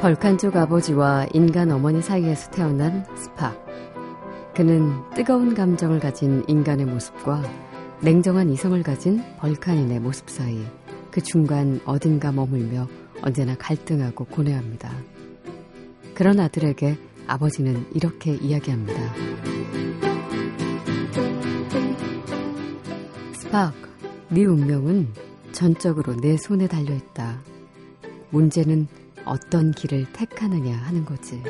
벌칸족 아버지와 인간 어머니 사이에서 태어난 스팍. 그는 뜨거운 감정을 가진 인간의 모습과 냉정한 이성을 가진 벌칸인의 모습 사이 그 중간 어딘가 머물며 언제나 갈등하고 고뇌합니다. 그런 아들에게 아버지는 이렇게 이야기합니다. 스팍, 네 운명은 전적으로 내 손에 달려있다. 문제는 어떤 길을 택하느냐 하는 거지.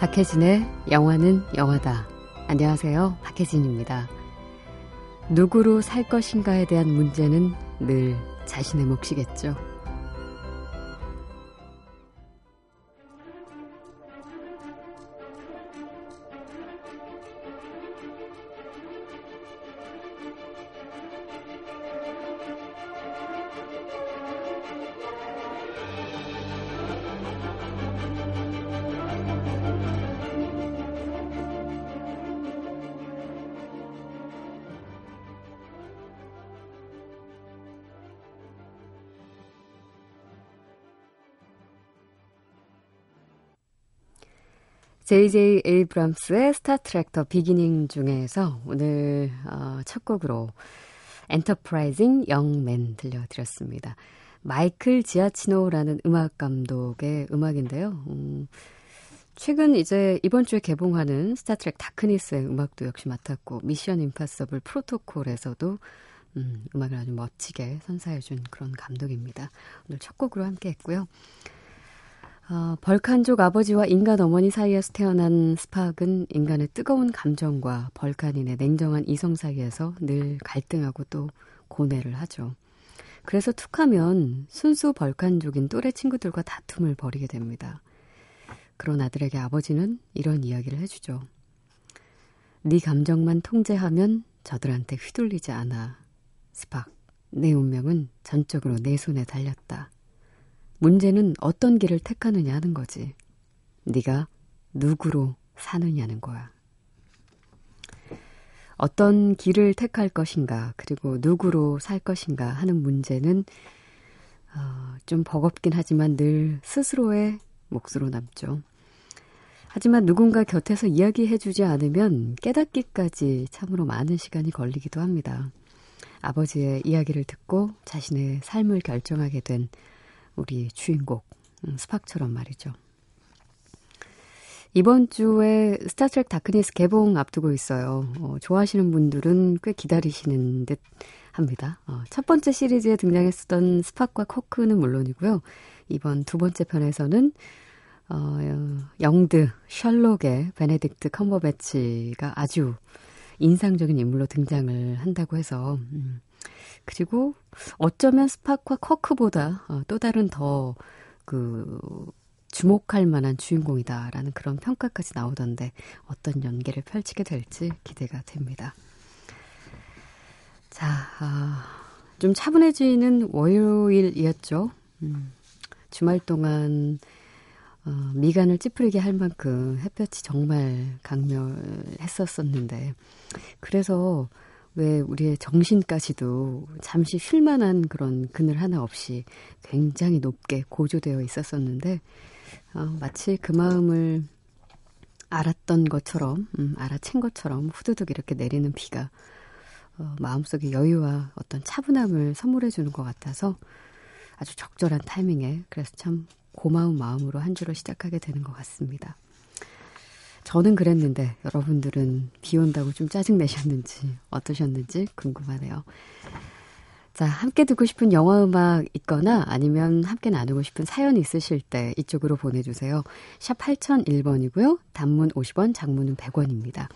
박혜진의 영화는 영화다. 안녕하세요. 박혜진입니다. 누구로 살 것인가에 대한 문제는 늘 자신의 몫이겠죠. JJ 에이브람스의 스타트렉 더 비기닝 중에서 오늘 어, 첫 곡으로 Enterprising Young Men 들려드렸습니다. 마이클 지아치노라는 음악 감독의 음악인데요. 음, 최근 이제 이번 주에 개봉하는 스타트렉 다크니스의 음악도 역시 맡았고 미션 임파서블 프로토콜에서도 음, 음악을 아주 멋지게 선사해준 그런 감독입니다. 오늘 첫 곡으로 함께 했고요. 어, 벌칸족 아버지와 인간 어머니 사이에서 태어난 스파크는 인간의 뜨거운 감정과 벌칸인의 냉정한 이성 사이에서 늘 갈등하고 또 고뇌를 하죠. 그래서 툭하면 순수 벌칸족인 또래 친구들과 다툼을 벌이게 됩니다. 그런 아들에게 아버지는 이런 이야기를 해주죠. 네 감정만 통제하면 저들한테 휘둘리지 않아. 스팍, 내 운명은 전적으로 내 손에 달렸다. 문제는 어떤 길을 택하느냐 하는 거지. 네가 누구로 사느냐는 거야. 어떤 길을 택할 것인가, 그리고 누구로 살 것인가 하는 문제는 어, 좀 버겁긴 하지만 늘 스스로의 몫으로 남죠. 하지만 누군가 곁에서 이야기해주지 않으면 깨닫기까지 참으로 많은 시간이 걸리기도 합니다. 아버지의 이야기를 듣고 자신의 삶을 결정하게 된 우리 주인공 음, 스팍처럼 말이죠. 이번 주에 스타트렉 다크니스 개봉 앞두고 있어요. 어, 좋아하시는 분들은 꽤 기다리시는 듯 합니다. 어, 첫 번째 시리즈에 등장했었던 스팍과 커크는 물론이고요. 이번 두 번째 편에서는 어, 영드 셜록의 베네딕트 컴버배치가 아주 인상적인 인물로 등장을 한다고 해서 음, 그리고 어쩌면 스파크와 커크보다 어, 또 다른 더 그 주목할 만한 주인공이다라는 그런 평가까지 나오던데 어떤 연기를 펼치게 될지 기대가 됩니다. 자, 아, 좀 차분해지는 월요일이었죠. 음, 주말 동안 어, 미간을 찌푸리게 할 만큼 햇볕이 정말 강렬했었었는데 그래서 왜 우리의 정신까지도 잠시 쉴 만한 그런 그늘 하나 없이 굉장히 높게 고조되어 있었었는데 어, 마치 그 마음을 알았던 것처럼 음, 알아챈 것처럼 후두둑 이렇게 내리는 비가 어, 마음속에 여유와 어떤 차분함을 선물해 주는 것 같아서 아주 적절한 타이밍에 그래서 참 고마운 마음으로 한 주를 시작하게 되는 것 같습니다. 저는 그랬는데 여러분들은 비 온다고 좀 짜증내셨는지 어떠셨는지 궁금하네요. 자, 함께 듣고 싶은 영화 음악 있거나 아니면 함께 나누고 싶은 사연 있으실 때 이쪽으로 보내주세요. 샵 8001번이고요. 단문 50원, 장문은 100원입니다.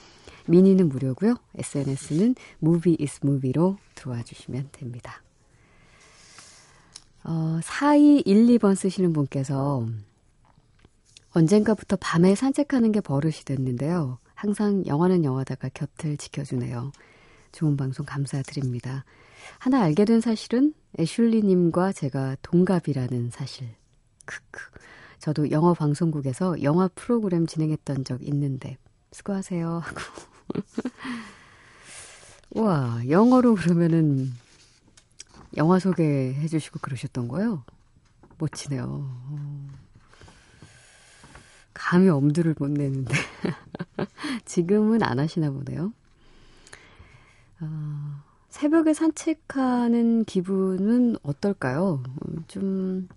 미니는 무료고요. SNS는 movie is movie로 들어와 주시면 됩니다. 어, 4212번 쓰시는 분께서 언젠가부터 밤에 산책하는 게 버릇이 됐는데요. 항상 영화는 영화다가 곁을 지켜주네요. 좋은 방송 감사드립니다. 하나 알게 된 사실은 애슐리님과 제가 동갑이라는 사실. 크크. 저도 영어 방송국에서 영화 프로그램 진행했던 적 있는데 수고하세요 하고 와 영어로 그러면은 영화 소개해 주시고 그러셨던 거예요? 멋지네요. 감히 엄두를 못 내는데 지금은 안 하시나 보네요. 어, 새벽에 산책하는 기분은 어떨까요? 좀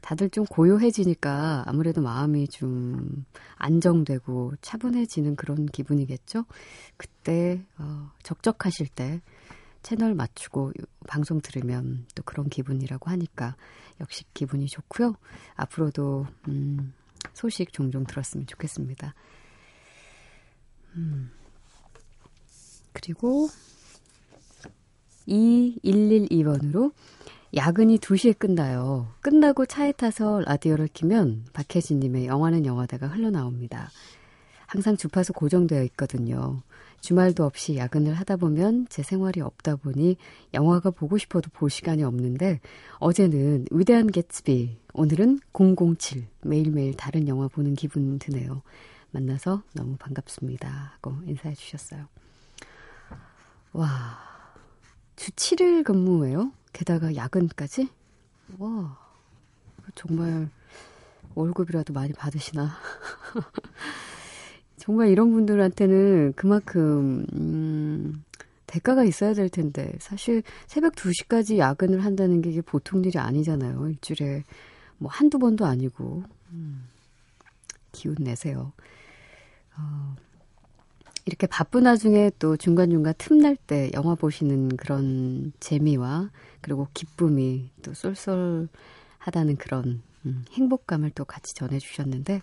다들 좀 고요해지니까 아무래도 마음이 좀 안정되고 차분해지는 그런 기분이겠죠? 그때 어, 적적하실 때 채널 맞추고 방송 들으면 또 그런 기분이라고 하니까 역시 기분이 좋고요. 앞으로도 음, 소식 종종 들었으면 좋겠습니다. 음. 그리고 2112번으로 야근이 2시에 끝나요. 끝나고 차에 타서 라디오를 키면 박혜진님의 영화는 영화다가 흘러나옵니다. 항상 주파수 고정되어 있거든요. 주말도 없이 야근을 하다 보면 제 생활이 없다 보니 영화가 보고 싶어도 볼 시간이 없는데 어제는 위대한 개츠비, 오늘은 007 매일매일 다른 영화 보는 기분 드네요. 만나서 너무 반갑습니다. 하고 인사해 주셨어요. 와, 주 7일 근무예요? 게다가 야근까지? 와, 정말 월급이라도 많이 받으시나? 정말 이런 분들한테는 그만큼, 음, 대가가 있어야 될 텐데, 사실 새벽 2시까지 야근을 한다는 게 이게 보통 일이 아니잖아요. 일주일에 뭐 한두 번도 아니고, 음, 기운 내세요. 어, 이렇게 바쁜 와중에 또 중간중간 틈날 때 영화 보시는 그런 재미와 그리고 기쁨이 또 쏠쏠하다는 그런 음, 행복감을 또 같이 전해주셨는데,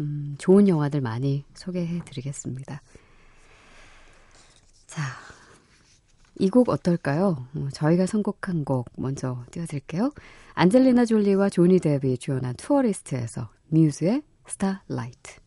음, 좋은 영화들 많이 소개해 드리겠습니다. 자, 이 곡 어떨까요? 어, 저희가 선곡한 곡 먼저 띄워드릴게요. 안젤리나 졸리와 조니 뎁이 주연한 투어리스트에서 뮤즈의 Starlight.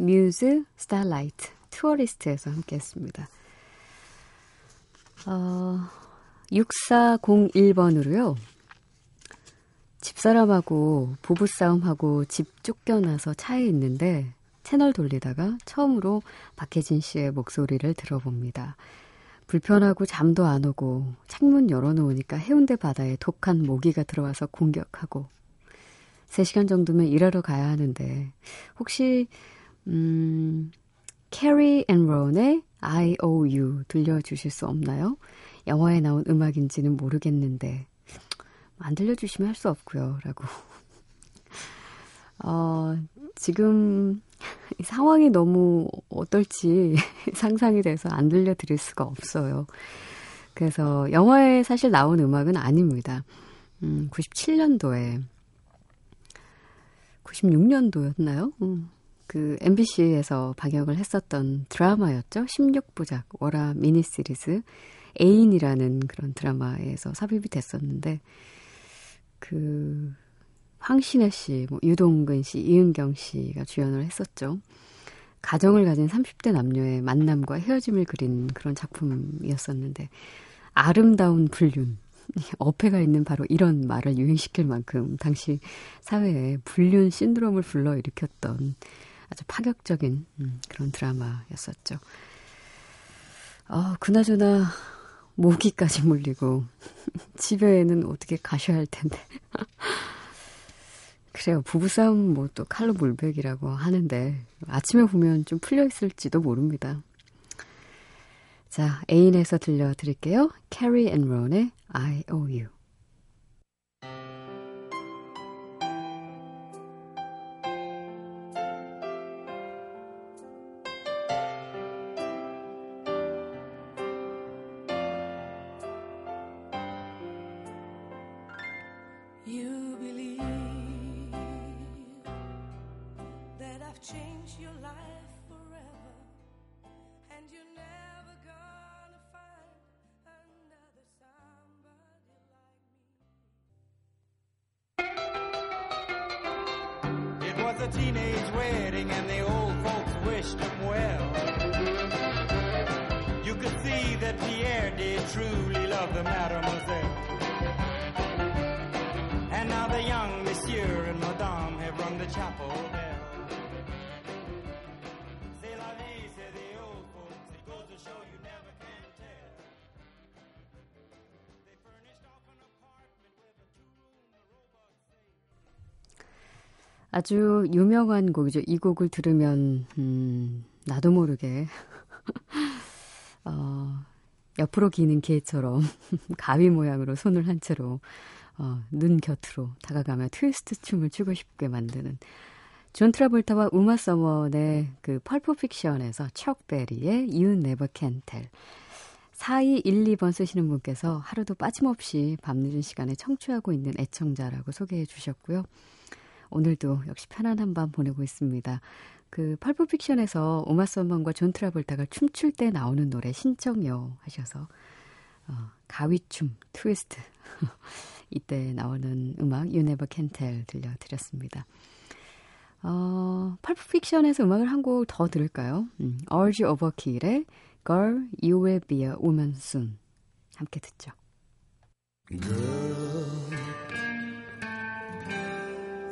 뮤즈, Starlight, 투어리스트에서 함께 했습니다. 어, 6401번으로요. 집사람하고 부부싸움하고 집 쫓겨나서 차에 있는데 채널 돌리다가 처음으로 박혜진 씨의 목소리를 들어봅니다. 불편하고 잠도 안 오고 창문 열어놓으니까 해운대 바다에 독한 모기가 들어와서 공격하고 3시간 정도면 일하러 가야 하는데 혹시 음, 캐리 앤 론의 I.O.U. 들려주실 수 없나요? 영화에 나온 음악인지는 모르겠는데, 안 들려주시면 할 수 없고요. 라고. 어, 지금 상황이 너무 어떨지 상상이 돼서 안 들려드릴 수가 없어요. 그래서 영화에 사실 나온 음악은 아닙니다. 음, 97년도에, 96년도였나요? 음, 그 MBC에서 방영을 했었던 드라마였죠. 16부작 월화 미니 시리즈 애인이라는 그런 드라마에서 삽입이 됐었는데 그 황신혜 씨, 뭐 유동근 씨, 이은경 씨가 주연을 했었죠. 가정을 가진 30대 남녀의 만남과 헤어짐을 그린 그런 작품이었었는데 아름다운 불륜 어폐가 있는 바로 이런 말을 유행시킬 만큼 당시 사회에 불륜 신드롬을 불러일으켰던 아주 파격적인 음, 그런 드라마였었죠. 아, 그나저나 모기까지 물리고 집에는 어떻게 가셔야 할 텐데. 그래요. 부부싸움 뭐 또 칼로 물백이라고 하는데 아침에 보면 좀 풀려 있을지도 모릅니다. 자, 애인에서 들려드릴게요. 캐리 앤 론의 I O U. 아주 유명한 곡이죠. 이 곡을 들으면 음, 나도 모르게 어, 옆으로 기는 게처럼 가위 모양으로 손을 한 채로 어, 눈 곁으로 다가가며 트위스트 춤을 추고 싶게 만드는 존 트라볼타와 우마 서먼의 그 펄프 픽션에서 척 베리의 You Never Can Tell 4212번 쓰시는 분께서 하루도 빠짐없이 밤늦은 시간에 청취하고 있는 애청자라고 소개해 주셨고요. 오늘도 역시 편안한 밤 보내고 있습니다. 그 펄프 픽션에서 우마 서먼과 존 트라볼타가 춤출 때 나오는 노래 신청요 하셔서 어, 가위춤 트위스트 이때 나오는 음악 You Never Can Tell 들려드렸습니다. 어, 펄프 픽션에서 음악을 한 곡 더 들을까요? 음, Urge Overkill의 Girl, You Will Be a Woman Soon 함께 듣죠.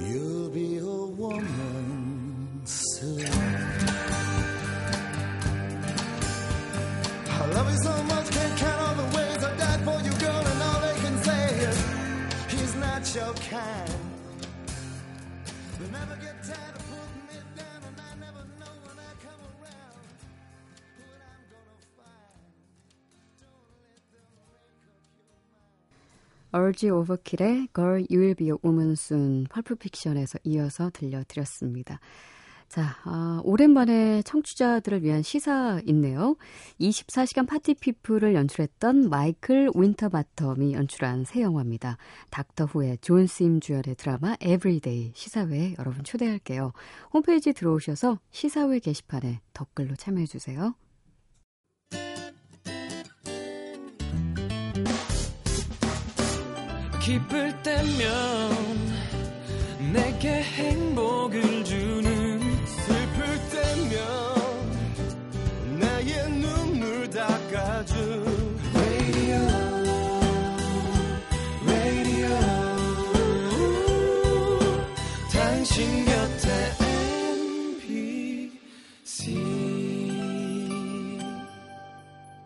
You'll be a woman soon. I love you so much, can't count all the ways I died for you, girl, and all they can say is he's not your kind. Urge Overkill의 Girl You Will Be a Woman Soon 펄프 픽션에서 이어서 들려드렸습니다. 자, 아, 오랜만에 청취자들을 위한 시사회 있네요. 24시간 파티 피플을 연출했던 마이클 윈터바텀이 연출한 새 영화입니다. 닥터 후의 존 스임 주연의 드라마 에브리데이 시사회에 여러분 초대할게요. 홈페이지 들어오셔서 시사회 게시판에 댓글로 참여해주세요. 기쁠 때면 내게 행복을 주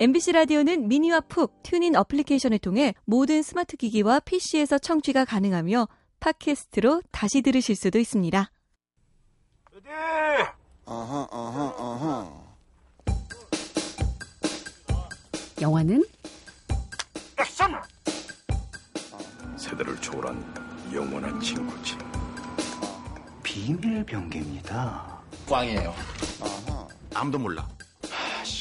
MBC 라디오는 미니와 푹, 튠인 어플리케이션을 통해 모든 스마트 기기와 PC에서 청취가 가능하며 팟캐스트로 다시 들으실 수도 있습니다. 어허 어허 어허 영화는 세대를 초월한 영원한 친구지. 비밀 병기입니다. 꽝이에요. 아무도 몰라.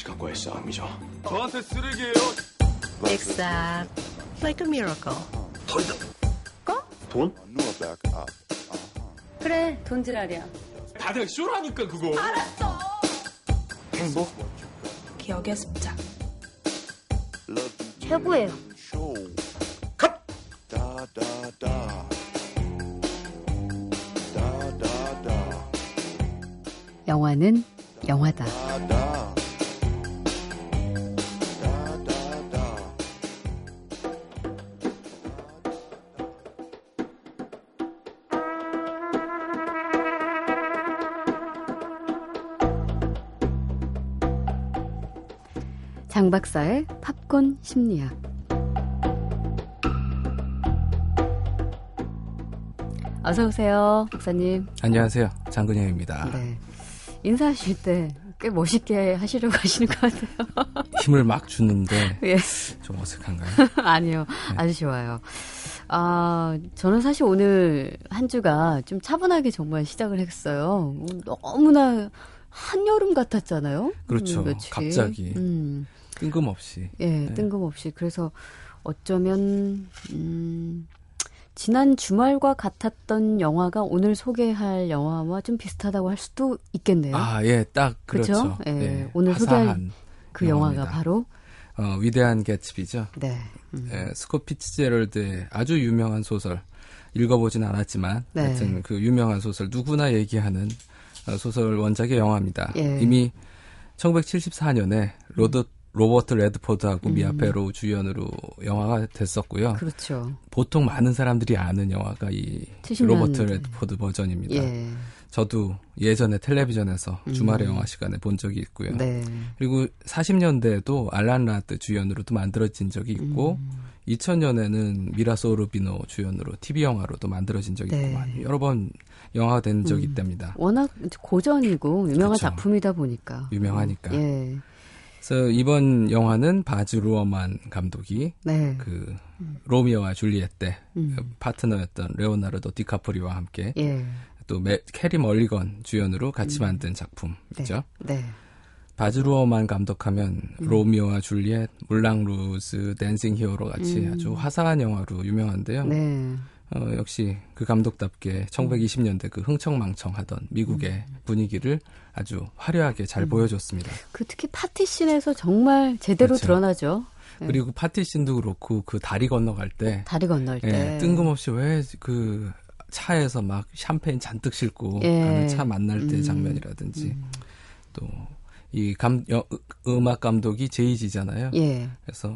하, 시간과의 싸움이죠. 저한테 쓰레기예요 Except like a miracle. 돈? 그래, 돈지랄이야. 다들 쇼라니까 그거 행복? 기억의 습작. 최고예요. 영화는 영화다. 장 박사의 팝콘 심리학. 어서 오세요, 박사님. 안녕하세요. 장근영입니다. 네. 인사하실 때 꽤 멋있게 하시려고 하시는 것 같아요. 힘을 막 주는데 예. 좀 어색한가요? 아니요. 아주 좋아요. 아, 저는 사실 오늘 한 주가 좀 차분하게 정말 시작을 했어요. 너무나 한여름 같았잖아요. 그렇죠. 음, 며칠이. 갑자기. 음, 뜬금없이. 예, 네. 뜬금없이. 그래서 어쩌면, 음, 지난 주말과 같았던 영화가 오늘 소개할 영화와 좀 비슷하다고 할 수도 있겠네요. 아, 예, 딱 그쵸? 그렇죠. 예, 예, 오늘 소개할 그 영화입니다. 영화가 바로 어, 위대한 개츠비죠. 네. 음. 예, 스콧 피츠제럴드의 아주 유명한 소설 읽어보진 않았지만 네. 하여튼 그 유명한 소설 누구나 얘기하는 어, 소설 원작의 영화입니다. 예. 이미 1974년에 로드 로버트 레드포드하고 음. 미아 페로 주연으로 영화가 됐었고요. 그렇죠. 보통 많은 사람들이 아는 영화가 이70 로버트. 레드포드 버전입니다. 예. 저도 예전에 텔레비전에서 음. 주말의 영화 시간에 본 적이 있고요. 네. 그리고 40년대에도 알란 라드 주연으로도 만들어진 적이 있고 음. 2000년에는 미라 소르비노 주연으로 TV 영화로도 만들어진 적이 네. 있고 여러 번 영화가 된 적이 음. 있답니다. 워낙 고전이고 유명한 그렇죠. 작품이다 보니까. 유명하니까. 예. 그래서 이번 영화는 바즈 루어만 감독이 네. 그 로미오와 줄리엣 때 음. 파트너였던 레오나르도 디카프리오와 함께 예. 또 메- 캐리 멀리건 주연으로 같이 만든 작품이죠. 네. 바즈 루어만 감독하면 음. 로미오와 줄리엣, 물랑 루즈, 댄싱 히어로 같이 음. 아주 화사한 영화로 유명한데요. 네. 어, 역시 그 감독답게 1920년대 그 흥청망청하던 미국의 음. 분위기를 아주 화려하게 잘 보여줬습니다. 그 특히 파티 씬에서 정말 제대로 그렇죠. 드러나죠. 네. 그리고 파티씬도 그렇고 그 다리 건너갈 때 다리 건널 때. 예, 뜬금없이 왜 그 차에서 막 샴페인 잔뜩 싣고 예. 가는 차 만날 때 음. 장면이라든지 또 이 감, 여- 음악 감독이 제이지잖아요. 예. 그래서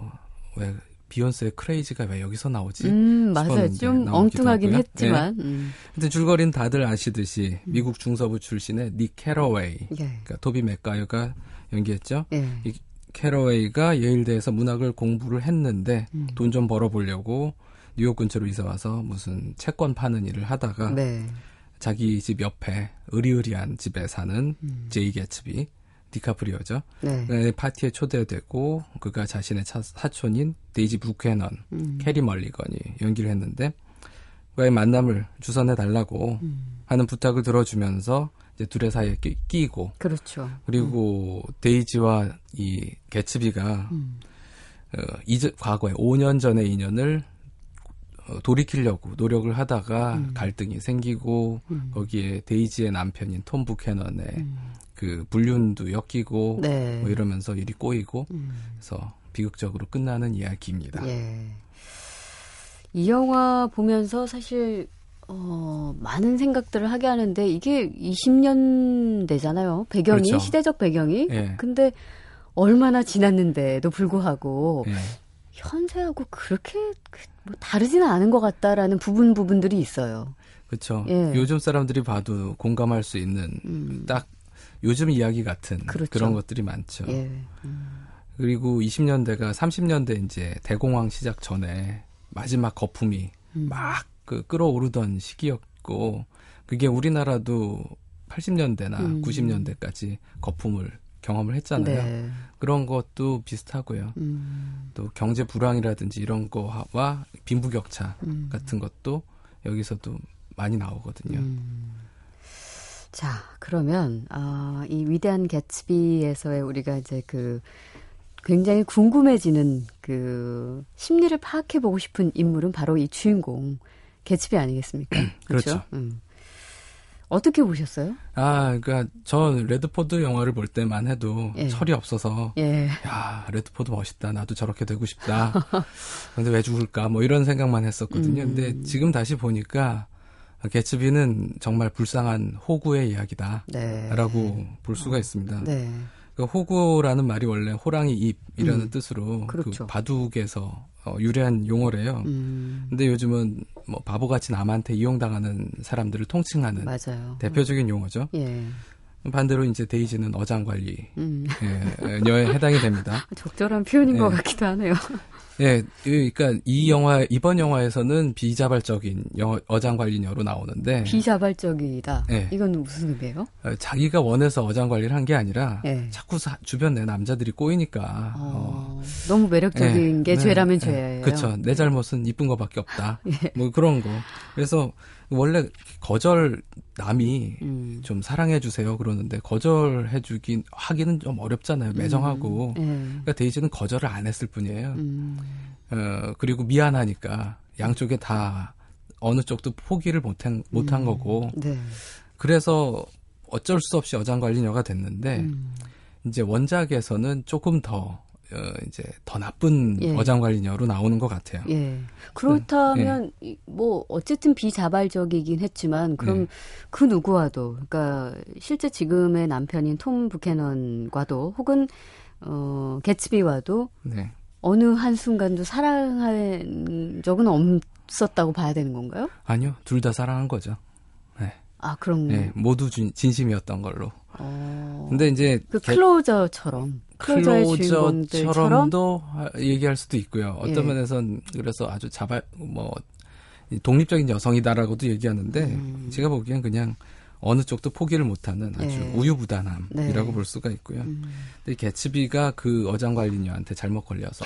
왜 비욘세의 Crazy가 왜 여기서 나오지? 음, 맞아요. 좀 엉뚱하긴 하고요. 했지만. 음. 근데 줄거리는 다들 아시듯이 미국 중서부 출신의 닉 캐러웨이, 예. 그러니까 토비 맥가이어가 연기했죠. 예. 이 캐러웨이가 예일대에서 문학을 공부를 했는데 음. 돈좀 벌어보려고 뉴욕 근처로 이사 와서 무슨 채권 파는 일을 하다가 네. 자기 집 옆에 으리으리한 집에 사는 음. 제이 개츠비 디카프리오죠. 네. 네, 파티에 초대되고 그가 자신의 차- 사촌인 데이지 부캐넌, 음. 캐리 멀리건이 연기를 했는데 그의 만남을 주선해 달라고 음. 하는 부탁을 들어주면서 이제 둘의 사이에 끼, 끼고 그렇죠. 그리고 데이지와 이 개츠비가 음. 어, 이제 과거에 5년 전의 인연을 어, 돌이키려고 노력을 하다가 음. 갈등이 생기고 거기에 데이지의 남편인 톰 부캐넌의 그 불륜도 엮이고 음. 네. 뭐 이러면서 일이 꼬이고 음. 그래서 비극적으로 끝나는 이야기입니다. 예. 이 영화 보면서 사실 어, 많은 생각들을 하게 하는데 이게 20년대잖아요. 배경이 그렇죠. 시대적 배경이. 예. 근데 얼마나 지났는데도 불구하고 예. 현세하고 그렇게 그- 뭐 다르지는 않은 것 같다라는 부분 부분들이 있어요. 그렇죠. 예. 요즘 사람들이 봐도 공감할 수 있는 음. 딱 요즘 이야기 같은 그렇죠. 그런 것들이 많죠. 예. 그리고 20년대가 30년대 이제 대공황 시작 전에 마지막 거품이 음. 막그 끌어오르던 시기였고 그게 우리나라도 80년대나 음. 90년대까지 거품을 경험을 했잖아요. 네. 그런 것도 비슷하고요. 음. 또 경제 불황이라든지 이런 거와 빈부격차 음. 같은 것도 여기서도 많이 나오거든요. 음. 자, 그러면 아, 이 위대한 개츠비에서의 우리가 이제 그 굉장히 궁금해지는 그 심리를 파악해 보고 싶은 인물은 바로 이 주인공 개츠비 아니겠습니까? 그렇죠. 음. 어떻게 보셨어요? 아, 그러니까 저 레드포드 영화를 볼 때만 해도 예. 철이 없어서 예. 야, 레드포드 멋있다. 나도 저렇게 되고 싶다. 근데 왜 죽을까? 뭐 이런 생각만 했었거든요. 음. 근데 지금 다시 보니까 개츠비는 정말 불쌍한 호구의 이야기다. 네. 라고 볼 수가 있습니다. 네. 그 호구라는 말이 원래 호랑이 입이라는 음. 뜻으로 그렇죠. 그 바둑에서 어, 유래한 용어래요. 음. 근데 요즘은 뭐 바보같이 남한테 이용당하는 사람들을 통칭하는 맞아요. 대표적인 용어죠. 예. 반대로 이제 데이지는 어장 관리 음. 예, 녀에 해당이 됩니다. 적절한 표현인 예. 것 같기도 하네요. 예, 그러니까 이 영화 이번 영화에서는 비자발적인 영어, 어장 관리녀로 나오는데 비자발적이다. 예. 이건 무슨 의미예요? 어, 자기가 원해서 어장 관리를 한 게 아니라 예. 자꾸 사- 주변 내 남자들이 꼬이니까 어, 어, 너무 매력적인 예, 게 네, 죄라면 예, 죄예요. 그렇죠. 내 잘못은 이쁜 거밖에 없다. 예. 뭐 그런 거. 그래서 원래 거절 남이 음. 좀 사랑해 주세요 그러는데 거절해 주긴 하기는 좀 어렵잖아요. 매정하고. 예. 그러니까 데이지는 거절을 안 했을 뿐이에요. 음. 어, 그리고 미안하니까 양쪽에 다 어느 쪽도 포기를 못한 못한 음. 거고 네. 그래서 어쩔 수 없이 어장관리녀가 됐는데 음. 이제 원작에서는 조금 더 어, 이제 더 나쁜 예. 어장관리녀로 나오는 것 같아요. 예. 그렇다면 네. 이- 뭐 어쨌든 비자발적이긴 했지만 그럼 네. 그 누구와도 그러니까 실제 지금의 남편인 톰 부캐넌과도 혹은 어 개츠비와도 네. 어느 한 순간도 사랑한 적은 없었다고 봐야 되는 건가요? 아니요, 둘 다 사랑한 거죠. 네. 아 그런 네, 모두 진, 진심이었던 걸로. 어. 근데 이제 그 개- 클로저처럼 클로저처럼도 하- 얘기할 수도 있고요. 어떤 예. 면에선 그래서 아주 자발 뭐이 독립적인 여성이다라고도 얘기하는데 음. 제가 보기엔 그냥 어느 쪽도 포기를 못하는 아주 예. 우유부단함이라고 네. 볼 수가 있고요. 음. 근데 개츠비가 그 어장관리녀한테 잘못 걸려서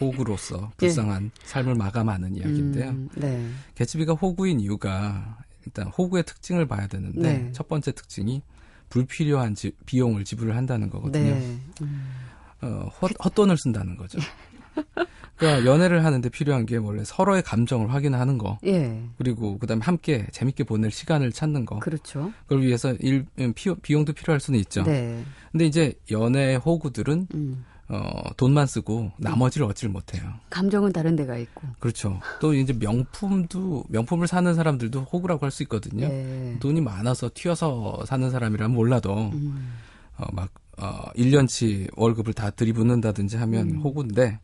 호구로서 불쌍한 삶을 마감하는 이야기인데요. 예. 음, 네. 개츠비가 호구인 이유가 일단 호구의 특징을 봐야 되는데 네. 첫 번째 특징이 불필요한 지- 비용을 지불을 한다는 거거든요. 네. 음. 어, 헛, 헛돈을 쓴다는 거죠. 그러니까 연애를 하는데 필요한 게 원래 서로의 감정을 확인하는 거 예. 그리고 그다음에 함께 재밌게 보낼 시간을 찾는 거 그렇죠. 그걸 위해서 일, 음, 피, 비용도 필요할 수는 있죠. 네. 근데 이제 연애 호구들은 음. 어, 돈만 쓰고 나머지를 얻지를 못해요. 감정은 다른 데가 있고. 그렇죠. 또 이제 명품도 명품을 사는 사람들도 호구라고 할 수 있거든요. 예. 돈이 많아서 튀어서 사는 사람이라면 몰라도 음. 어, 막 어, 1년치 월급을 다 들이붓는다든지 하면 음. 호구인데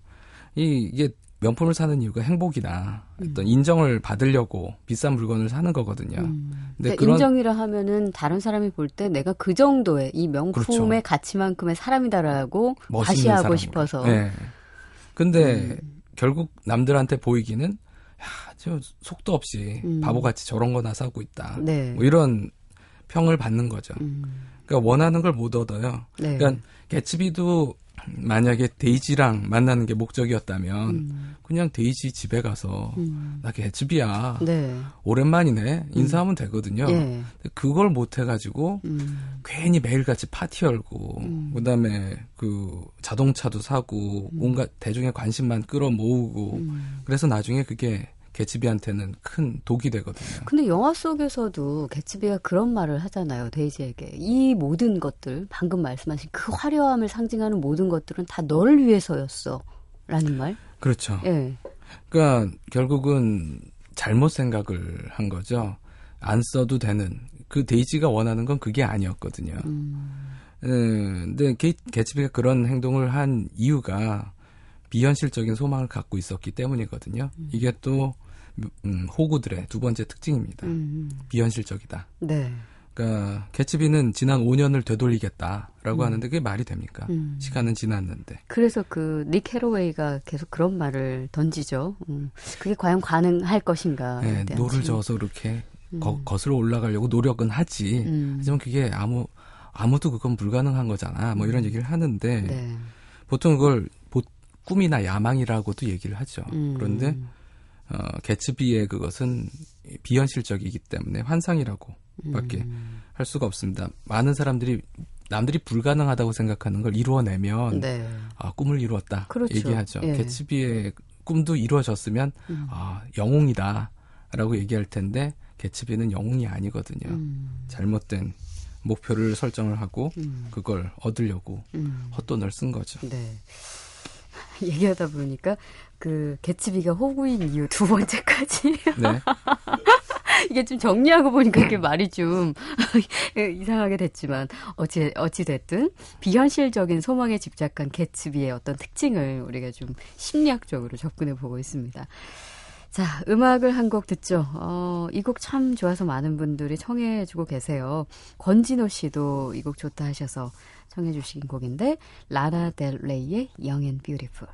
이, 이게 명품을 사는 이유가 행복이나 음. 어떤 인정을 받으려고 비싼 물건을 사는 거거든요. 음. 근데 그러니까 그런 인정이라 하면은 다른 사람이 볼 때 내가 그 정도의 이 명품의 그렇죠. 가치만큼의 사람이다라고 과시하고 사람으로. 싶어서. 네. 근데 음. 결국 남들한테 보이기는 야, 저 속도 없이 음. 바보같이 저런 거나 사고 있다. 네. 뭐 이런 평을 받는 거죠. 음. 그러니까 원하는 걸 못 얻어요. 네. 그러니까 개츠비도 만약에 데이지랑 만나는 게 목적이었다면 음. 그냥 데이지 집에 가서 음. 나 개츠비야 네. 오랜만이네 인사하면 되거든요. 예. 그걸 못 해가지고 음. 괜히 매일같이 파티 열고 음. 그다음에 그 자동차도 사고 온갖 대중의 관심만 끌어모으고 음. 그래서 나중에 그게 개츠비한테는 큰 독이 되거든요. 근데 영화 속에서도 개츠비가 그런 말을 하잖아요, 데이지에게. 이 모든 것들, 방금 말씀하신 그 화려함을 상징하는 모든 것들은 다널 위해서였어. 라는 말? 그렇죠. 예. 그러니까 결국은 잘못 생각을 한 거죠. 안 써도 되는 그 데이지가 원하는 건 그게 아니었거든요. 음. 음, 근데 게, 개츠비가 그런 행동을 한 이유가 비현실적인 소망을 갖고 있었기 때문이거든요. 이게 또 음, 호구들의 두 번째 특징입니다. 음. 비현실적이다. 네. 그러니까 개츠비는 지난 5년을 되돌리겠다라고 하는데 그게 말이 됩니까? 음. 시간은 지났는데. 그래서 그 닉 캐러웨이가 계속 그런 말을 던지죠. 음. 그게 과연 가능할 것인가? 네, 노를 저어서 이렇게 거, 거슬러 올라가려고 노력은 하지. 음. 하지만 그게 아무 아무도 그건 불가능한 거잖아. 뭐 이런 얘기를 하는데 네. 보통 그걸 보- 꿈이나 야망이라고도 얘기를 하죠. 음. 그런데 어, 개츠비의 그것은 비현실적이기 때문에 환상이라고 밖에 음. 할 수가 없습니다. 많은 사람들이 남들이 불가능하다고 생각하는 걸 이루어내면 네. 아 꿈을 이루었다 그렇죠. 얘기하죠. 예. 개츠비의 꿈도 이루어졌으면 음. 아 영웅이다라고 얘기할 텐데 개츠비는 영웅이 아니거든요. 음. 잘못된 목표를 설정을 하고 음. 그걸 얻으려고 음. 헛돈을 쓴 거죠. 네. 얘기하다 보니까 그 개츠비가 호구인 이유 두 번째까지 네. 이게 좀 정리하고 보니까 이게 말이 좀 이상하게 됐지만 어찌 어찌 됐든 비현실적인 소망에 집착한 개츠비의 어떤 특징을 우리가 좀 심리학적으로 접근해 보고 있습니다. 자, 음악을 한 곡 듣죠. 어, 이 곡 참 좋아서 많은 분들이 청해 주고 계세요. 권진호 씨도 이 곡 좋다 하셔서 청해 주신 곡인데 라나 델 레이의 Young and Beautiful.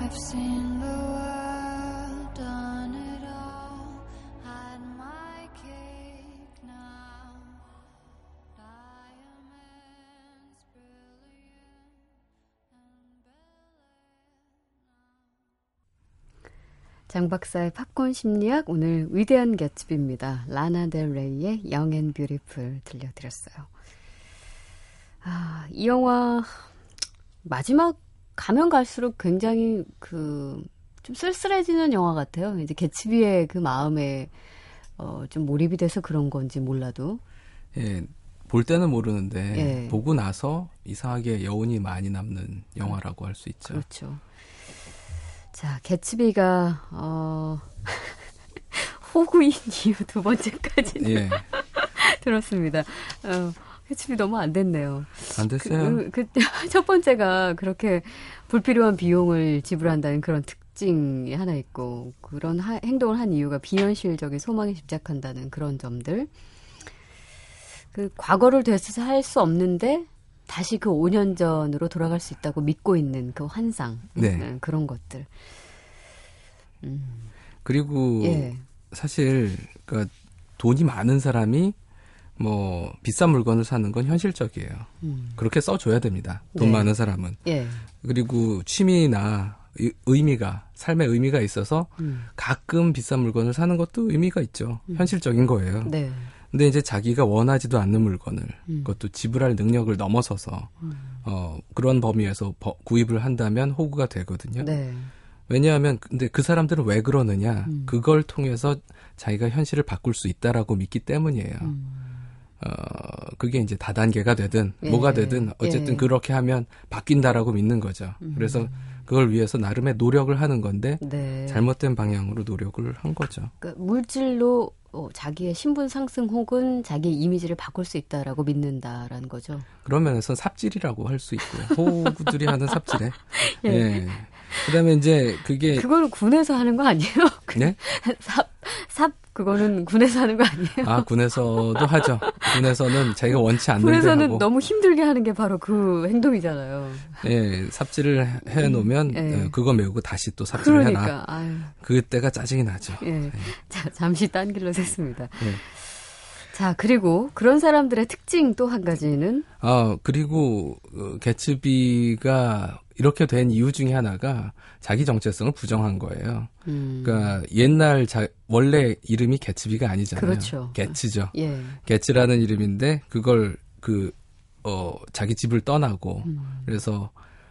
I've seen 장 박사의 팝콘 심리학 오늘 위대한 개츠비입니다. 라나 델 레이의 Young and Beautiful 들려드렸어요. 아, 이 영화 마지막 가면 갈수록 굉장히 그 좀 쓸쓸해지는 영화 같아요. 이제 개츠비의 그 마음에 어, 좀 몰입이 돼서 그런 건지 몰라도 예, 볼 때는 모르는데 예. 보고 나서 이상하게 여운이 많이 남는 영화라고 할 수 있죠. 그렇죠. 자, 개츠비가 어 호구인 이유 두 번째까지 예, 들었습니다. 어, 개츠비 너무 안 됐네요. 안 됐어요. 그, 그, 첫 번째가 그렇게 불필요한 비용을 지불한다는 그런 특징이 하나 있고, 그런 하- 행동을 한 이유가 비현실적인 소망에 집착한다는 그런 점들. 그, 과거를 되새서 할수 없는데, 다시 그 5년 전으로 돌아갈 수 있다고 믿고 있는 그 환상. 네. 음, 그런 것들. 그리고 예. 사실 그 돈이 많은 사람이 뭐 비싼 물건을 사는 건 현실적이에요. 음. 그렇게 써줘야 됩니다. 돈 네. 많은 사람은. 예. 그리고 취미나 의- 의미가 삶의 의미가 있어서 음. 가끔 비싼 물건을 사는 것도 의미가 있죠. 현실적인 거예요. 네. 근데 이제 자기가 원하지도 않는 물건을 음. 그것도 지불할 능력을 넘어서서 어 그런 범위에서 버- 구입을 한다면 호구가 되거든요. 네. 왜냐하면 근데 그 사람들은 왜 그러느냐? 음. 그걸 통해서 자기가 현실을 바꿀 수 있다라고 믿기 때문이에요. 어 그게 이제 다단계가 되든 음. 예. 뭐가 되든 어쨌든 예. 그렇게 하면 바뀐다라고 믿는 거죠. 그래서 그걸 위해서 나름의 노력을 하는 건데 음. 네. 잘못된 방향으로 노력을 한 거죠. 그 물질로 어, 자기의 신분 상승 혹은 자기의 이미지를 바꿀 수 있다라고 믿는다라는 거죠. 그런 면에서는 삽질이라고 할 수 있고요. 호구들이 하는 삽질에. 예. 예. 그다음에 이제 그게 그걸 군에서 하는 거 아니에요? 네? 삽, 삽 그거는 군에서 하는 거 아니에요? 아 군에서도 하죠. 군에서는 자기가 원치 않는데 군에서는 하고 너무 힘들게 하는 게 바로 그 행동이잖아요. 예, 삽질을 해 놓으면 예. 어, 그거 메우고 다시 또 삽질을 해놔. 그러니까 아유, 그때가 짜증이 나죠. 예. 자 잠시 딴 길로 샜습니다. 예. 자 그리고 그런 사람들의 특징 또 한 가지는 아, 그리고 어, 개츠비가 이렇게 된 이유 중에 하나가 자기 정체성을 부정한 거예요. 음, 그러니까 옛날 자, 원래 이름이 개츠비가 아니잖아요. 그렇죠. 개츠죠. 예, 개츠라는 이름인데 그걸 그 어, 자기 집을 떠나고 음. 그래서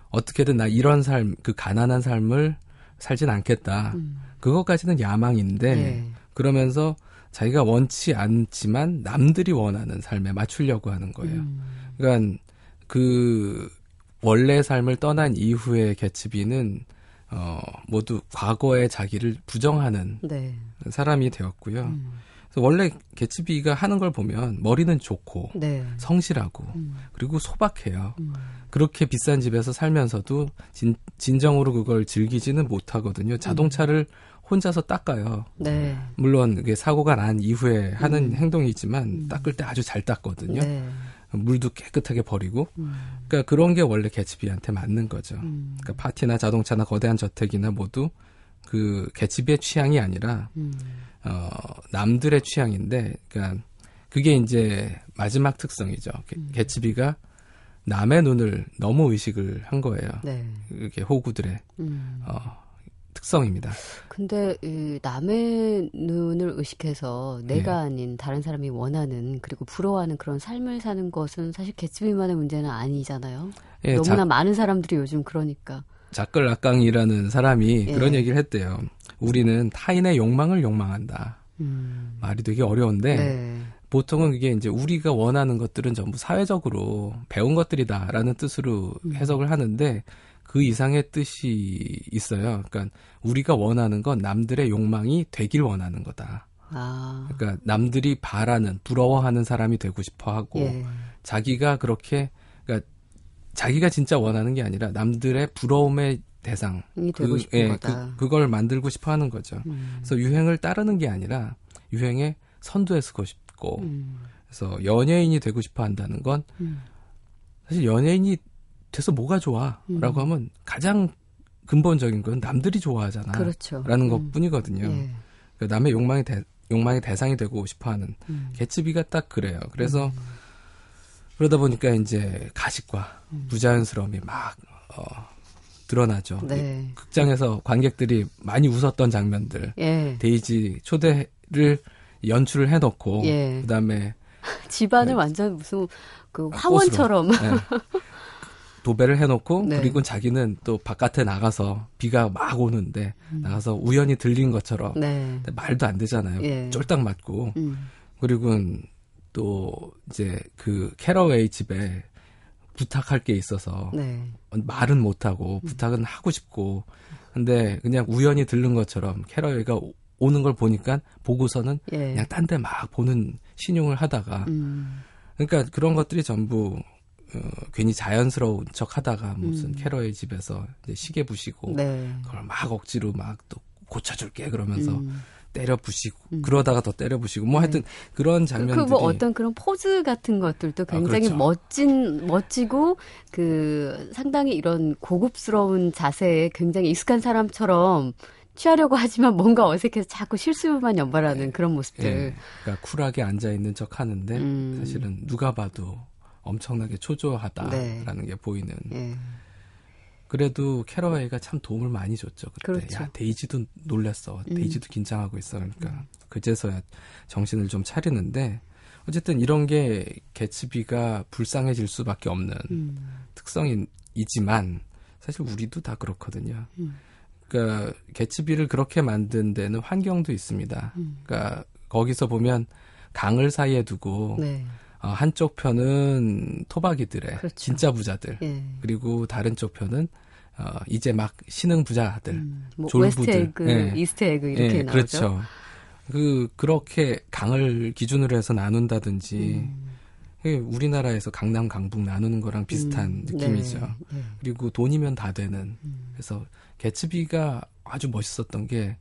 어떻게든 나 이런 삶, 그 가난한 삶을 살진 않겠다. 그것까지는 야망인데 음. 예. 그러면서 자기가 원치 않지만 남들이 원하는 삶에 맞추려고 하는 거예요. 음. 그러니까 그 원래 삶을 떠난 이후의 개츠비는 어 모두 과거의 자기를 부정하는 네, 사람이 되었고요. 음. 그래서 원래 개츠비가 하는 걸 보면 머리는 좋고 네, 성실하고 음. 그리고 소박해요. 음. 그렇게 비싼 집에서 살면서도 진, 진정으로 그걸 즐기지는 못하거든요. 자동차를 혼자서 닦아요. 네, 물론 그게 사고가 난 이후에 하는 행동이지만 닦을 때 아주 잘 닦거든요. 네, 물도 깨끗하게 버리고. 음. 그러니까 그런 게 원래 개츠비한테 맞는 거죠. 음. 그러니까 파티나 자동차나 거대한 저택이나 모두 그 개츠비의 취향이 아니라 음. 어, 남들의 취향인데, 그러니까 그게 이제 마지막 특성이죠. 개- 음. 개츠비가 남의 눈을 너무 의식을 한 거예요. 네. 이렇게 호구들의 음. 어, 특성입니다. 근데 이 남의 눈을 의식해서 내가 네. 아닌 다른 사람이 원하는 그리고 부러워하는 그런 삶을 사는 것은 사실 개츠비만의 문제는 아니잖아요. 예, 너무나 자, 많은 사람들이 요즘 그러니까. 자끌락강이라는 사람이 예. 그런 얘기를 했대요. 우리는 타인의 욕망을 욕망한다. 음. 말이 되게 어려운데 네. 보통은 그게 이제 우리가 원하는 것들은 전부 사회적으로 배운 것들이다라는 뜻으로 음. 해석을 하는데 그 이상의 뜻이 있어요. 그러니까 우리가 원하는 건 남들의 욕망이 되길 원하는 거다. 아. 그러니까 남들이 바라는 부러워하는 사람이 되고 싶어 하고 예. 자기가 그렇게 그러니까 자기가 진짜 원하는 게 아니라 남들의 부러움의 대상 이 되고 싶은 예. 그, 그걸 만들고 싶어 하는 거죠. 음. 그래서 유행을 따르는 게 아니라 유행에 선두에 서고 싶고 음. 그래서 연예인이 되고 싶어 한다는 건 음. 사실 연예인이 돼서 뭐가 좋아라고 음. 하면 가장 근본적인 건 남들이 좋아하잖아. 그렇죠. 라는 음. 것뿐이거든요. 예. 그러니까 남의 욕망의 대, 욕망의 대상이 되고 싶어 하는 음. 개츠비가 딱 그래요. 그래서 그러다 보니까 이제 가식과 음. 부자연스러움이 막 어, 드러나죠. 네. 이 극장에서 관객들이 많이 웃었던 장면들, 예. 데이지 초대를 연출을 해놓고 예. 그다음에 집안을 네. 완전 무슨 그 꽃으로. 화원처럼. 네. 도배를 해놓고 네. 그리고 자기는 또 바깥에 나가서 비가 막 오는데 나가서 우연히 들린 것처럼 네. 말도 안 되잖아요. 예. 쫄딱 맞고 음. 그리고 또 이제 그 캐러웨이 집에 부탁할 게 있어서 네. 말은 못하고 부탁은 하고 싶고 근데 그냥 우연히 들른 것처럼 캐러웨이가 오- 오는 걸 보니까 보고서는 예. 그냥 딴 데 막 보는 시늉을 하다가 음. 그러니까 그런 것들이 전부 어, 괜히 자연스러운 척 하다가 무슨 음. 캐러웨이 집에서 이제 시계 부시고 네. 그걸 막 억지로 막 또 고쳐줄게 그러면서 음. 때려 부시고 음. 그러다가 더 때려 부시고 뭐 네. 하여튼 그런 장면들이 그 뭐 어떤 그런 포즈 같은 것들도 굉장히 그렇죠. 멋진 멋지고 그 상당히 이런 고급스러운 자세에 굉장히 익숙한 사람처럼 취하려고 하지만 뭔가 어색해서 자꾸 실수만 연발하는 그런 모습들. 예, 그러니까 쿨하게 앉아 있는 척 하는데 음. 사실은 누가 봐도 엄청나게 초조하다라는 네. 게 보이는. 예. 그래도 캐러웨이가 참 도움을 많이 줬죠. 그때. 그렇죠. 야, 데이지도 놀랬어. 음. 데이지도 긴장하고 있어. 그러니까 그제서야 정신을 좀 차리는데 어쨌든 이런 게 개츠비가 불쌍해질 수밖에 없는 음. 특성이지만 사실 우리도 다 그렇거든요. 음. 그러니까 개츠비를 그렇게 만든 데는 환경도 있습니다. 음. 그러니까 거기서 보면 강을 사이에 두고 네. 어, 한쪽 편은 토박이들의 그렇죠. 진짜 부자들 예. 그리고 다른 쪽 편은 어, 이제 막 신흥 부자들 음. 뭐 졸부들. 웨스트 에그, 예. 이스트 에그 이렇게 예, 나오죠. 그렇죠. 그 그렇게 강을 기준으로 해서 나눈다든지 음. 예, 우리나라에서 강남 강북 나누는 거랑 비슷한 음. 느낌이죠. 네. 네. 그리고 돈이면 다 되는. 음. 그래서 개츠비가 아주 멋있었던 게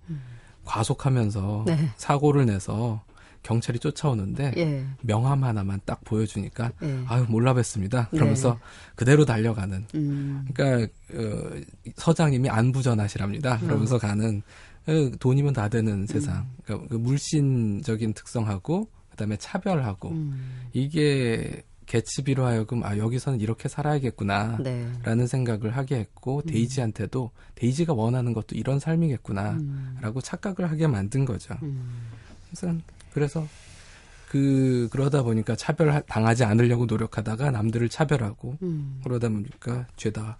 과속하면서 네. 사고를 내서 경찰이 쫓아오는데 예. 명함 하나만 딱 보여주니까 예. 아유 몰라 뵀습니다. 그러면서 네. 그대로 달려가는. 음. 그러니까 어, 서장님이 안부전하시랍니다. 그러면서 가는 어, 돈이면 다 되는 세상. 그러니까 그 물신적인 특성하고 그다음에 차별하고 음. 이게 개츠비로 하여금 아 여기서는 이렇게 살아야겠구나. 네. 라는 생각을 하게 했고 데이지한테도 데이지가 원하는 것도 이런 삶이겠구나 음. 라고 착각을 하게 만든 거죠. 음. 그래서 그래서 그 그러다 보니까 차별 당하지 않으려고 노력하다가 남들을 차별하고 음. 그러다 보니까 죄다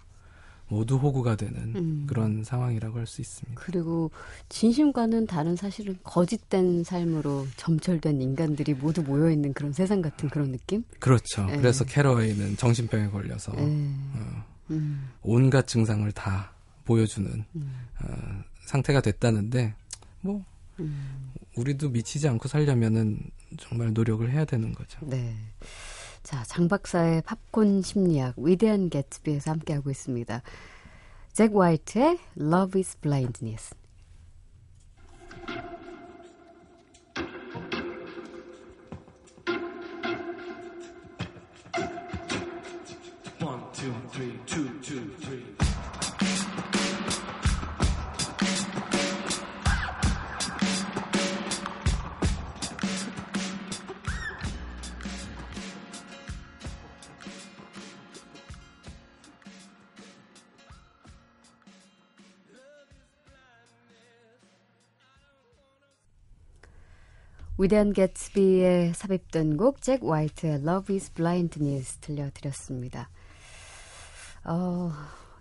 모두 호구가 되는 음. 그런 상황이라고 할 수 있습니다. 그리고 진심과는 다른 사실은 거짓된 삶으로 점철된 인간들이 모두 모여 있는 그런 세상 같은 그런 느낌? 그렇죠. 네. 그래서 캐러웨이는 정신병에 걸려서 예. 어, 음. 온갖 증상을 다 보여주는 음. 어, 상태가 됐다는데 뭐 음. 우리도 미치지 않고 살려면은 정말 노력을 해야 되는 거죠. 네. 자, 장 박사의 팝콘 심리학 위대한 개츠비에서 함께 하고 있습니다. 잭 화이트의 Love is Blindness. 위대한 개츠비에 삽입된 곡 잭 화이트의 Love is Blindness 들려드렸습니다. 어,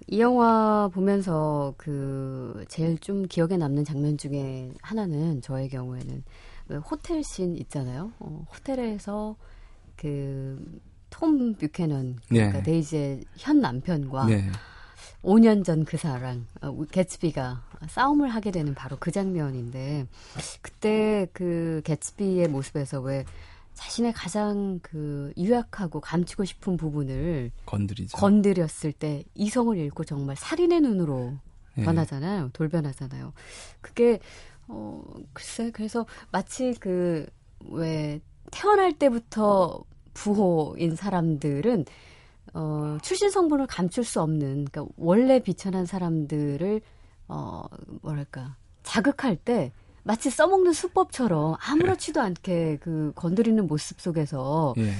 이 영화 보면서 그 제일 좀 기억에 남는 장면 중에 하나는 저의 경우에는 왜 호텔 씬 있잖아요. 어, 호텔에서 그 톰 뷰캐넌 그러니까 네. 데이지의 현 남편과 네. 5년 전 그 사랑, 어, 개츠비가 싸움을 하게 되는 바로 그 장면인데, 그때 그 개츠비의 모습에서 왜 자신의 가장 그 유약하고 감추고 싶은 부분을 건드리죠. 건드렸을 때 이성을 잃고 정말 살인의 눈으로 예. 변하잖아요. 돌변하잖아요. 그게, 어, 글쎄, 그래서 마치 그, 왜, 태어날 때부터 부호인 사람들은 어, 출신 성분을 감출 수 없는, 그러니까 원래 비천한 사람들을, 어, 뭐랄까, 자극할 때 마치 써먹는 수법처럼 아무렇지도 않게 그 건드리는 모습 속에서 예.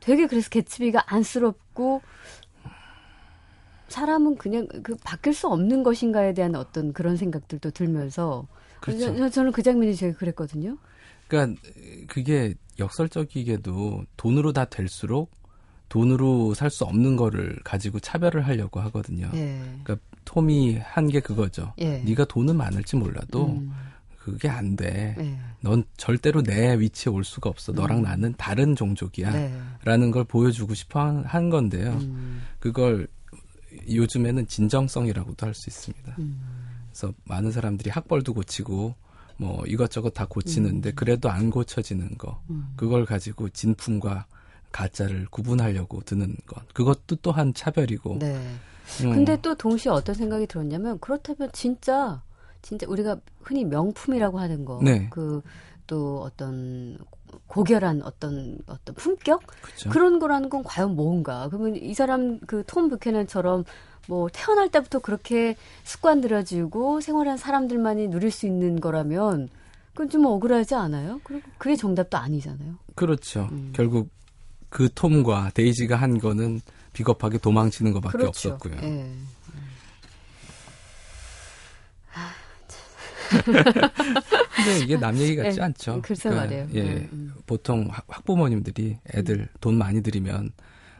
되게 그래서 개츠비가 안쓰럽고 사람은 그냥 그 바뀔 수 없는 것인가에 대한 어떤 그런 생각들도 들면서 그렇죠. 저, 저는 그 장면이 되게 그랬거든요. 그러니까 그게 역설적이게도 돈으로 다 될수록 돈으로 살 수 없는 거를 가지고 차별을 하려고 하거든요. 예. 그러니까 톰이 한 게 그거죠. 예. 네가 돈은 많을지 몰라도 음. 그게 안 돼. 예. 넌 절대로 내 위치에 올 수가 없어. 너랑 나는 다른 종족이야. 음. 네. 라는 걸 보여주고 싶어 한, 한 건데요. 음. 그걸 요즘에는 진정성이라고도 할 수 있습니다. 음. 그래서 많은 사람들이 학벌도 고치고 뭐 이것저것 다 고치는데 음. 그래도 안 고쳐지는 거. 그걸 가지고 진품과 가짜를 구분하려고 드는 것. 그것도 또한 차별이고. 네. 음, 근데 또 동시에 어떤 생각이 들었냐면 그렇다면 진짜 진짜 우리가 흔히 명품이라고 하는 거, 네. 그또 어떤 고결한 어떤 어떤 품격 그쵸. 그런 거라는 건 과연 뭔가? 그러면 이 사람 그 톰 부캐넌처럼 뭐 태어날 때부터 그렇게 습관 들여지고 생활한 사람들만이 누릴 수 있는 거라면 그건 좀 억울하지 않아요? 그리고 그게 정답도 아니잖아요. 그렇죠. 음. 결국 그 톰과 데이지가 한 거는 비겁하게 도망치는 것밖에 그렇죠. 없었고요. 예. 근데 이게 남 얘기 같지 예, 않죠. 글쎄 말이에요. 예, 음, 음. 보통 학- 학부모님들이 애들 돈 많이 들이면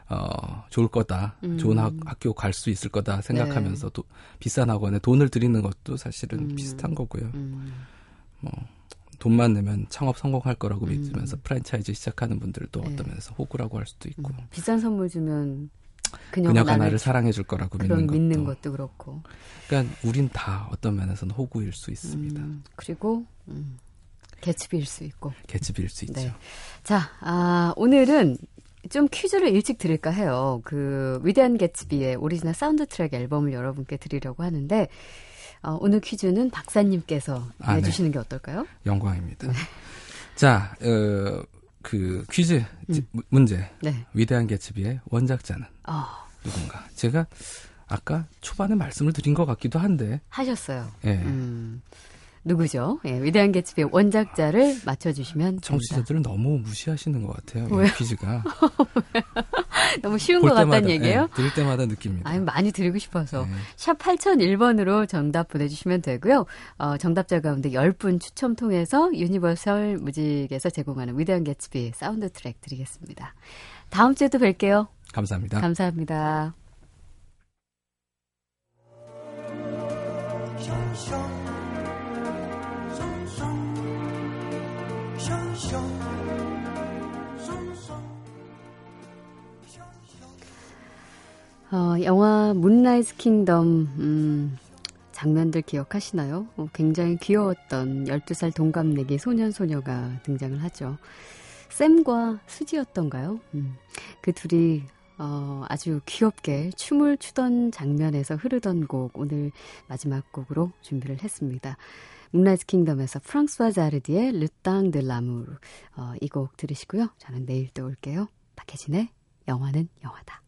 어 좋을 거다, 음. 좋은 학, 학교 갈 수 있을 거다 생각하면서 또 비싼 학원에 돈을 들이는 것도 사실은 음. 비슷한 거고요. 음. 돈만 내면 창업 성공할 거라고 음. 믿으면서 프랜차이즈 시작하는 분들도 네. 어떤 면에서 호구라고 할 수도 있고 음. 비싼 선물 주면 그녀가, 그녀가 나를 나를 사랑해 줄 거라고 믿는 것도. 믿는 것도 그렇고. 그러니까 우린 다 어떤 면에서는 호구일 수 있습니다. 음, 그리고 음, 개츠비일 수 있고. 개츠비일 수 있죠. 네. 자, 아, 오늘은 좀 퀴즈를 일찍 드릴까 해요. 그 위대한 개츠비의 오리지널 사운드 트랙 앨범을 여러분께 드리려고 하는데 어, 오늘 퀴즈는 박사님께서 아, 네. 내주시는 게 어떨까요? 영광입니다. 자, 어, 그 퀴즈 지- 문제. 네. 위대한 개츠비의 원작자는 아, 누군가? 제가 아까 초반에 말씀을 드린 것 같기도 한데, 하셨어요. 예. 음, 누구죠? 예, 위대한 개츠비의 원작자를 맞춰주시면 됩니다. 청취자들은 너무 무시하시는 것 같아요. 이 퀴즈가. 너무 쉬운 볼것 같다는 때마다, 얘기예요? 예, 들을 때마다 느낍니다. 아니, 많이 드리고 싶어서. 네. 샵 8001번으로 정답 보내주시면 되고요. 어, 정답자 가운데 10분 추첨 통해서 유니버설 뮤직에서 제공하는 위대한 개츠비 사운드 트랙 드리겠습니다. 다음 주에도 뵐게요. 감사합니다. 감사합니다. 영화 문라이즈 킹덤 음, 장면들 기억하시나요? 어, 굉장히 귀여웠던 12살 동갑내기 소년 소녀가 등장을 하죠. 샘과 수지였던가요? 음, 그 둘이 어, 아주 귀엽게 춤을 추던 장면에서 흐르던 곡 오늘 마지막 곡으로 준비를 했습니다. 문라이즈 킹덤에서 프랑스와즈 아르디의 Le temps de l'amour 어, 이 곡 들으시고요. 저는 내일 또 올게요. 박혜진의 영화는 영화다.